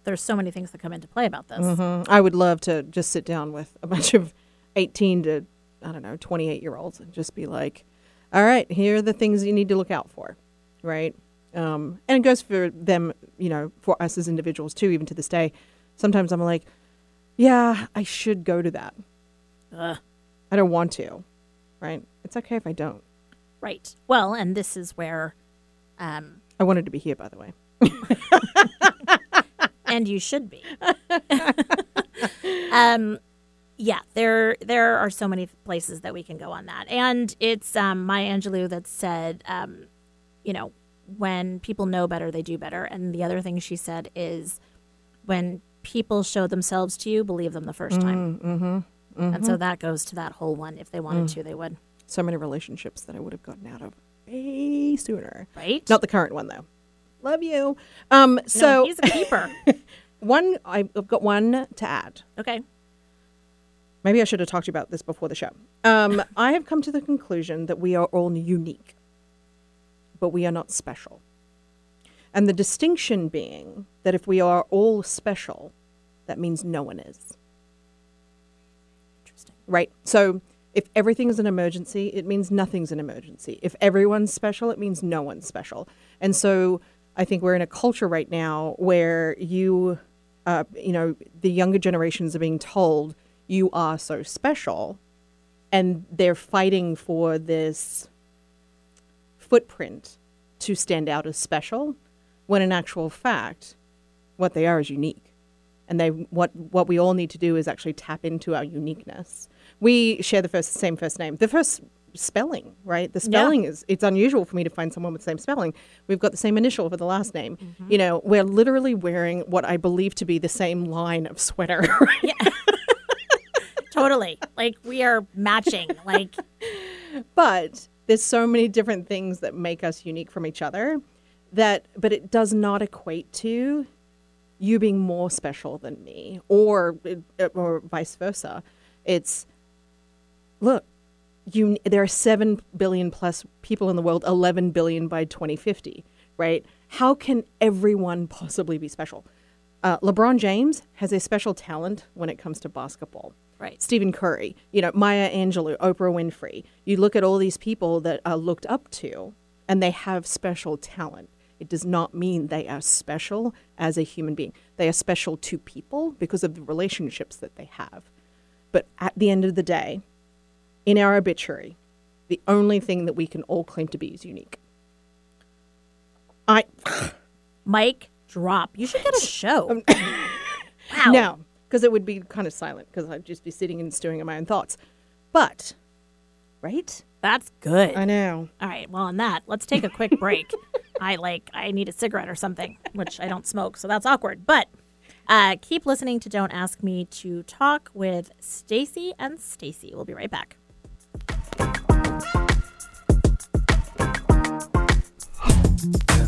There's so many things that come into play about this. Mm-hmm. I would love to just sit down with a [laughs] bunch of 18 to, I don't know, 28 year olds and just be like, all right, here are the things you need to look out for, right? Um, and it goes for them, you know, for us as individuals too, even to this day. Sometimes I'm like, yeah, I should go to that. Ugh. I don't want to, right? It's okay if I don't. Right. Well, and this is where, um, I wanted to be here, by the way. [laughs] and you should be. [laughs] um, yeah, there there are so many places that we can go on that, and it's um, Maya Angelou that said, um, you know, when people know better, they do better. And the other thing she said is, when people show themselves to you, believe them the first time. Mm-hmm. And so that goes to that whole one. If they wanted Mm. to, they would. So many relationships that I would have gotten out of way sooner. Right? Not the current one though. Love you. Um, No, so he's a keeper. [laughs] one, I've got one to add. okay. Maybe I should have talked to you about this before the show. Um, [laughs] I have come to the conclusion that we are all unique, but we are not special. And the distinction being that if we are all special, that means no one is. Interesting. Right. So If everything is an emergency, it means nothing's an emergency. If everyone's special, it means no one's special. And so I think we're in a culture right now where you, uh, you know, the younger generations are being told you are so special, and they're fighting for this footprint to stand out as special, when in actual fact, what they are is unique. And they what what we all need to do is actually tap into our uniqueness. We share the first same first name. The first spelling, right? The spelling is it's unusual for me to find someone with the same spelling. We've got the same initial for the last name. Mm-hmm. You know, we're literally wearing what I believe to be the same line of sweater. [laughs] Right? totally. Like we are matching. Like [laughs] but there's so many different things that make us unique from each other that but it does not equate to you being more special than me or or vice versa. It's look you there are 7 billion plus people in the world 11 billion by 2050 right? How can everyone possibly be special? Uh, lebron james has a special talent when it comes to basketball Right. Stephen Curry, you know, Maya Angelou, Oprah Winfrey. You look at all these people that are looked up to and they have special talent. It does not mean they are special as a human being. They are special to people because of the relationships that they have. But at the end of the day, in our obituary, the only thing that we can all claim to be is unique. I Mike drop. You should get a show. [laughs] Um, wow. no, because it would be kind of silent because I'd just be sitting and stewing in my own thoughts. But, right? That's good. I know. All right. Well, on that, let's take a quick break. [laughs] I like I need a cigarette or something, which I don't smoke, so that's awkward. But uh, keep listening to Don't Ask Me to talk with Stacy and Stacy. We'll be right back. [gasps]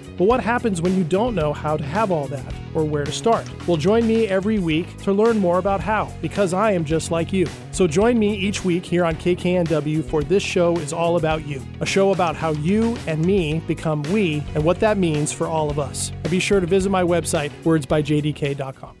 But what happens when you don't know how to have all that or where to start? Well, join me every week to learn more about how, because I am just like you. So join me each week here on KKNW for This Show is All About You, a show about how you and me become we and what that means for all of us. And be sure to visit my website, wordsbyjdk.com.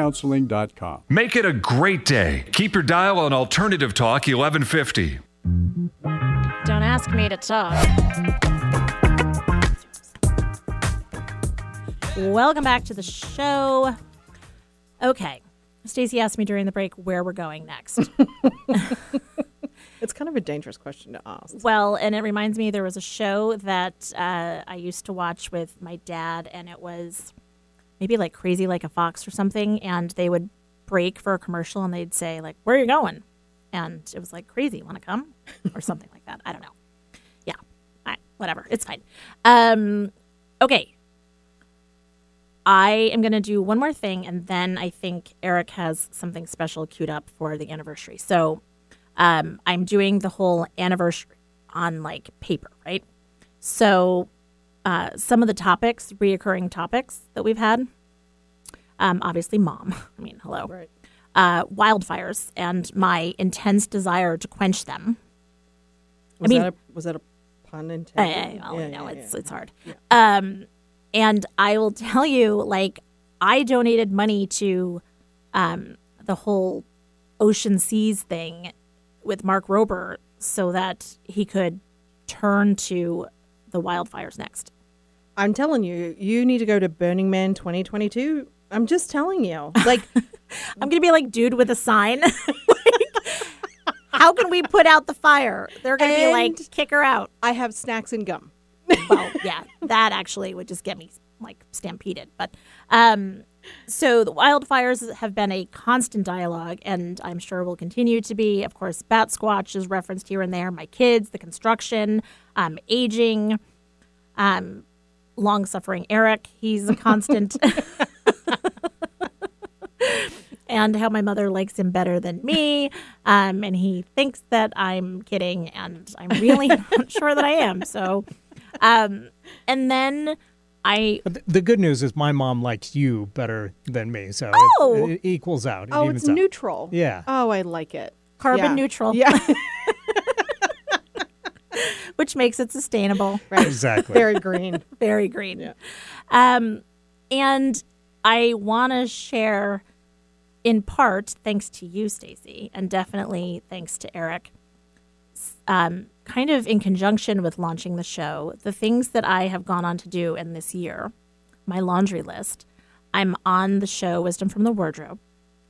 kuipercounseling.com. Make it a great day. Keep your dial on Alternative Talk 1150. Don't ask me to talk. Welcome back to the show. Okay. Stacy asked me during the break where we're going next. [laughs] [laughs] It's kind of a dangerous question to ask. well, and it reminds me there was a show that uh, I used to watch with my dad, and it was maybe like Crazy Like a Fox or something. And they would break for a commercial and they'd say, like, where are you going? And it was like, crazy, want to come? Or something like that. I don't know. Yeah. Right, whatever. It's fine. Um, okay. I am going to do one more thing, and then I think Eric has something special queued up for the anniversary. So um, I'm doing the whole anniversary on like paper, right? So uh, some of the topics, reoccurring topics that we've had, um, obviously, mom. [laughs] I mean, hello. Right. Uh, wildfires and my intense desire to quench them. Was mean- that a, was that a pun intended? I, well, Yeah, I know yeah, it's yeah. it's hard. Um, and I will [laughs] tell you, like, I donated money to um, the whole ocean seas thing with Mark Rober so that he could turn to the wildfires next. I'm telling you, you need to go to Burning Man 2022. I'm just telling you. Like, [laughs] I'm gonna be like, dude with a sign. [laughs] Like, how can we put out the fire? They're gonna be like, kick her out. I have snacks and gum. well, yeah, that actually would just get me like stampeded. But um, so the wildfires have been a constant dialogue, and I'm sure will continue to be. Of course, Bat Squatch is referenced here and there. My kids, the construction, um, aging, um, long suffering Eric. He's a constant. [laughs] and how my mother likes him better than me. Um, and he thinks that I'm kidding, and I'm really [laughs] not sure that I am. So, um, and then I. But the good news is my mom likes you better than me, so Oh! it, it equals out. It Oh, it's out. neutral. Yeah. Oh, I like it. Carbon Yeah. neutral. Yeah. [laughs] [laughs] which makes it sustainable. right. Exactly. Very green. [laughs] Very green. Yeah. Um, and I want to share, in part, thanks to you, Stacy, and definitely thanks to Eric. Um, kind of in conjunction with launching the show, the things that I have gone on to do in this year, my laundry list. I'm on the show Wisdom from the Wardrobe,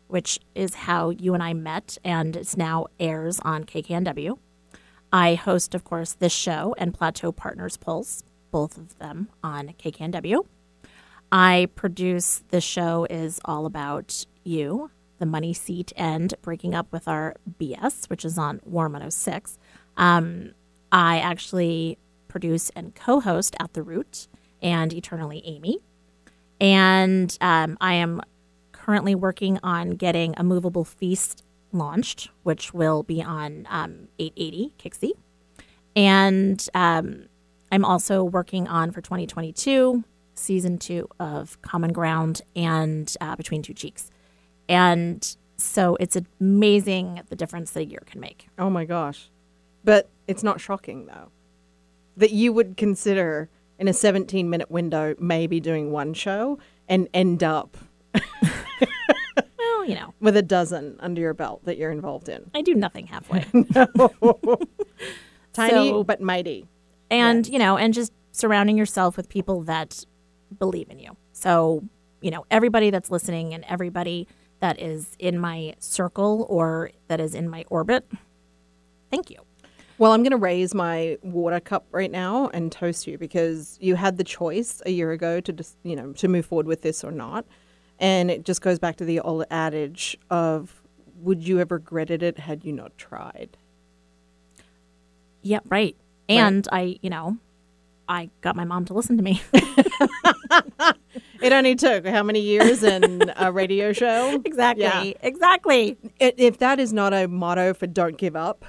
which is how you and I met, and it's now airs on KKNW. I host, of course, this show and Plateau Partners Pulse, both of them on KKNW. I produce the show is all about you, the money seat, and breaking up with our BS, which is on War 106. Um, I actually produce and co-host At the Root and Eternally Amy, and um, I am currently working on getting a movable feast launched, which will be on um, 880 Kixie. And um, I'm also working on for 2022 season two of Common Ground and uh, Between Two Cheeks. And so it's amazing the difference that a year can make. Oh my gosh. But it's not shocking though that you would consider in a 17 minute window maybe doing one show and end up [laughs] Well, you know, with a dozen under your belt that you're involved in. I do nothing halfway. [laughs] [laughs] Tiny So- but mighty. and you know and just surrounding yourself with people that believe in you so you know everybody that's listening and everybody that is in my circle or that is in my orbit thank you Well, I'm going to raise my water cup right now and toast you because you had the choice a year ago to just, you know, to move forward with this or not. And it just goes back to the old adage of would you have regretted it had you not tried? yeah right and i you know i got my mom to listen to me [laughs] [laughs] It only took how many years in a radio show? [laughs] exactly Yeah. exactly If that is not a motto for don't give up,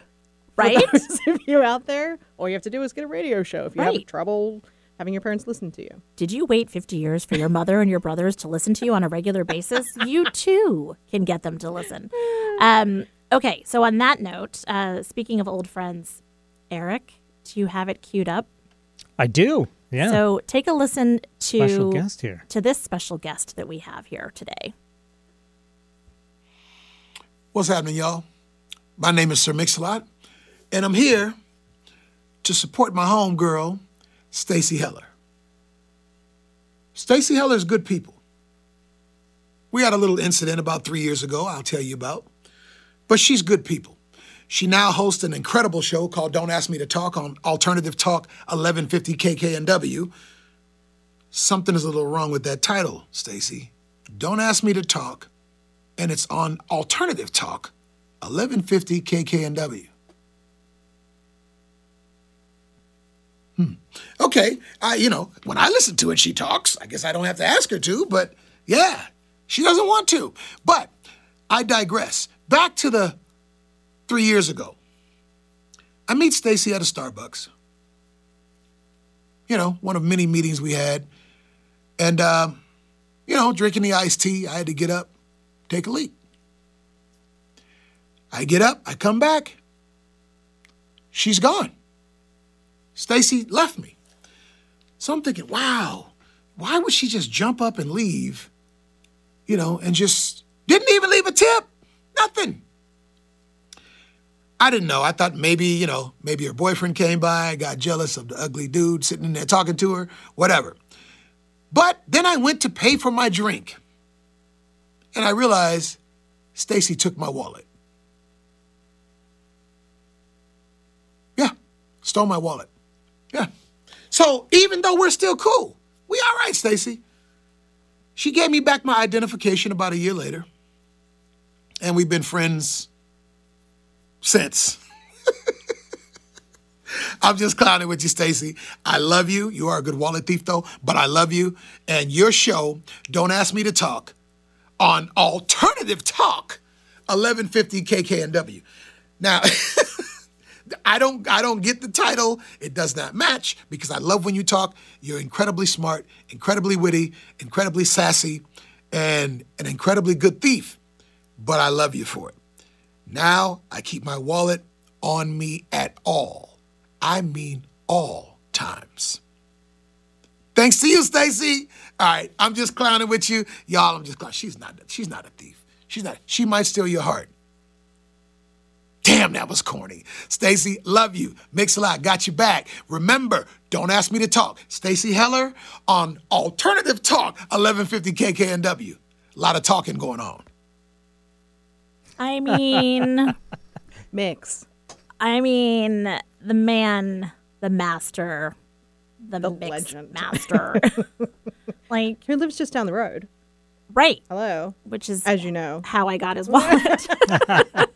Right? those of you out there, all you have to do is get a radio show if you have trouble having your parents listen to you. did you wait 50 years for your mother and your brothers to listen to you on a regular basis [laughs] you too can get them to listen um, okay so on that note uh, speaking of old friends eric do you have it queued up I do. Yeah. So take a listen to Special guest here. to this special guest that we have here today. What's happening, y'all? My name is Sir Mix-a-Lot, and I'm here to support my homegirl, Stacy Heller. Stacy Heller is good people. We had a little incident about three years ago, I'll tell you about. But she's good people. She now hosts an incredible show called Don't Ask Me to Talk on Alternative Talk 1150 KKNW. Something is a little wrong with that title, Stacy. Don't Ask Me to Talk and it's on Alternative Talk, 1150 KKNW. Hmm. Okay, I you know when I listen to it, she talks. I guess I don't have to ask her to, but yeah, she doesn't want to. But I digress. Back to the three years ago. I meet Stacy at a Starbucks. You know, one of many meetings we had, and um, you know, drinking the iced tea. I had to get up, take a leak. I get up, I come back. She's gone. Stacy left me. So I'm thinking, wow, why would she just jump up and leave? You know, and just didn't even leave a tip. Nothing. I didn't know. I thought maybe, you know, maybe her boyfriend came by, got jealous of the ugly dude sitting in there talking to her, whatever. But then I went to pay for my drink. And I realized Stacy took my wallet. Yeah, stole my wallet. Yeah. So even though we're still cool, we all right, Stacy. She gave me back my identification about a year later, and we've been friends since. [laughs] I'm just clowning with you, Stacy. I love you. You are a good wallet thief, though, but I love you. And your show, Don't Ask Me to Talk, on Alternative Talk, 1150 KKNW. Now, [laughs] I don't I don't get the title. It does not match because I love when you talk. You're incredibly smart, incredibly witty, incredibly sassy, and an incredibly good thief. But I love you for it. Now I keep my wallet on me at all. I mean all times. Thanks to you, Stacy. All right, I'm just clowning with you, y'all. I'm just clowning. She's not. She's not a thief. She's not. She might steal your heart. Damn, that was corny. Stacy, love you. Mix a lot, got you back. Remember, don't ask me to talk. Stacy Heller on Alternative Talk, 1150 KKNW. A lot of talking going on. I mean, [laughs] Mix. I mean, the man, the master, the, The mix legend. master. [laughs] like, Who lives just down the road? right, Hello. which is As you know. how I got his wallet. [laughs]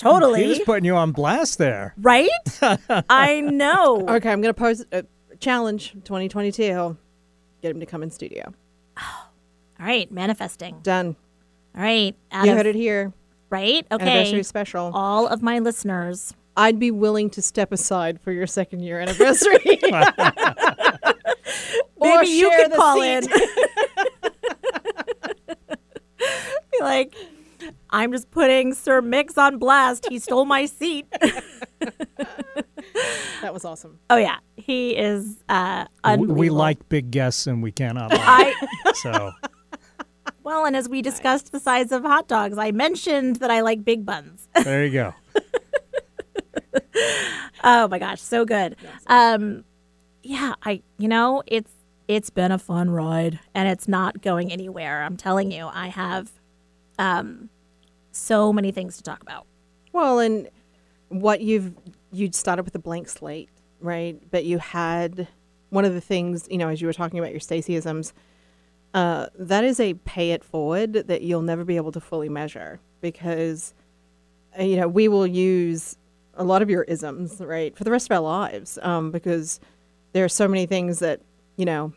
totally. He was putting you on blast there. right? I know. [laughs] Okay, I'm going to pose a challenge 2022. Get him to come in studio. [gasps] All right, manifesting. Done. All right. out You of- heard it here. Right? Okay. Anniversary special. All of my listeners. I'd be willing to step aside for your second year anniversary. [laughs] [laughs] Or Maybe you could the call seat. in. Be like, I'm just putting Sir Mix on blast. He stole my seat. [laughs] that was awesome. oh yeah, he is uh, We, we like big guests and we cannot lie. I [laughs] so well, and as we discussed the size of hot dogs, I mentioned that I like big buns. [laughs] there you go. Oh my gosh, so good. Um, yeah, I you know it's it's been a fun ride, and it's not going anywhere. I'm telling you, I have um, so many things to talk about. Well, and what you've you'd started with a blank slate, right? But you had one of the things, you know, as you were talking about your Stacyisms, uh, that is a pay it forward that you'll never be able to fully measure because, uh, you know, we will use a lot of your isms, right, for the rest of our lives um, because there are so many things that, you know,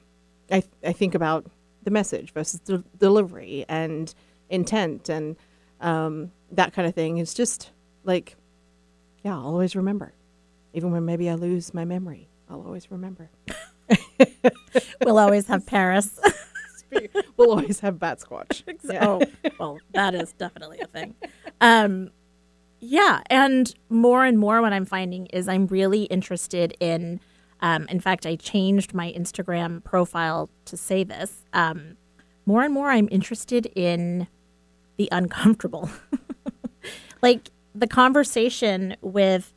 I, I think about the message versus the delivery and intent and um, that kind of thing. It's just like, yeah, I'll always remember. Even when maybe I lose my memory, I'll always remember. [laughs] We'll always have Paris. [laughs] we'll always have bat squatch. [laughs] Yeah. Oh, well, that is definitely a thing. Um, yeah, and more and more, what I'm finding is I'm really interested in. Um, in fact, I changed my Instagram profile to say this. Um, more and more, I'm interested in the uncomfortable, [laughs] like the conversation with,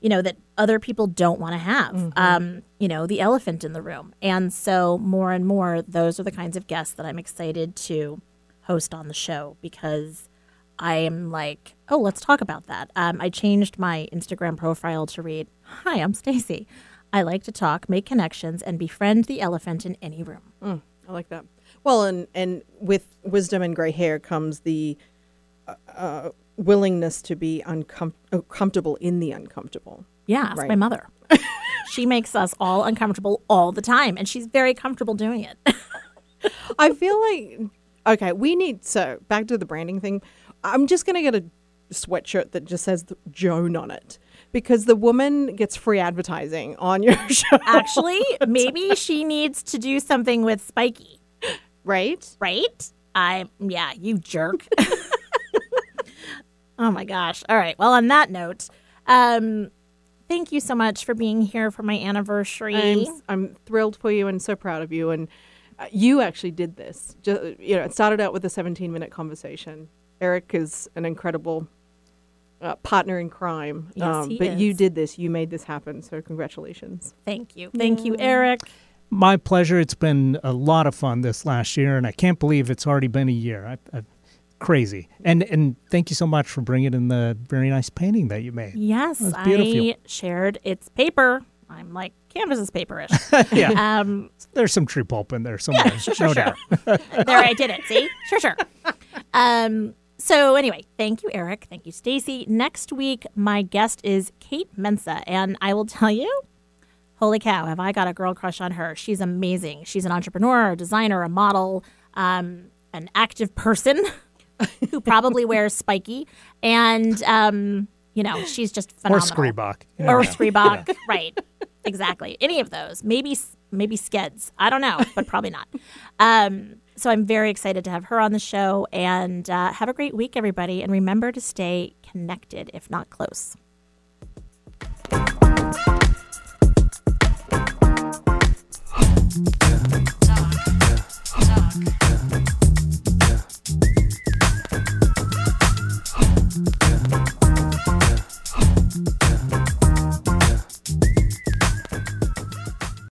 you know, that other people don't want to have. Um, you know, the elephant in the room, and so more and more, those are the kinds of guests that I'm excited to host on the show because I am like, oh, let's talk about that. Um, I changed my Instagram profile to read, "Hi, I'm Stacy. I like to talk, make connections, and befriend the elephant in any room." I like that. Well, and and with wisdom and gray hair comes the uh, uh, willingness to be uncom- uh, comfortable in the uncomfortable. Yeah, ask my mother. [laughs] she makes us all uncomfortable all the time, and she's very comfortable doing it. [laughs] I feel like okay, we need so back to the branding thing. I'm just gonna get a sweatshirt that just says Joan on it because the woman gets free advertising on your [laughs] show, Actually, maybe she needs to do something with Spiky, right? right? I yeah, you jerk. [laughs] oh my gosh. All right. Well, on that note, um, thank you so much for being here for my anniversary. I'm, I'm thrilled for you and so proud of you. And uh, you actually did this. Just, you know, it started out with a 17 minute conversation. Eric is an incredible uh, partner in crime. Yes, he but you did this. You made this happen. So congratulations. Thank you. Thank you, Eric. My pleasure. It's been a lot of fun this last year, and I can't believe it's already been a year. I, I, crazy. And and thank you so much for bringing in the very nice painting that you made. Yes. I shared its paper I'm like canvas is paperish. [laughs] yeah. um, There's some tree pulp in there somewhere. sure, sure, no sure. [laughs] there, I did it. See, sure, sure. Um, so anyway, thank you, Eric. Thank you, Stacy. Next week, my guest is Kate Mensa, and I will tell you, holy cow, have I got a girl crush on her? She's amazing. She's an entrepreneur, a designer, a model, um, an active person [laughs] who probably wears spiky, and um, you know, she's just Or phenomenal. Screebach. You Or. Screebach, right? Exactly. Any of those. Maybe maybe Skeds. I don't know, but probably not. [laughs] Um, so I'm very excited to have her on the show, and uh, have a great week, everybody. And remember to stay connected, if not close. Talk. Talk. Talk.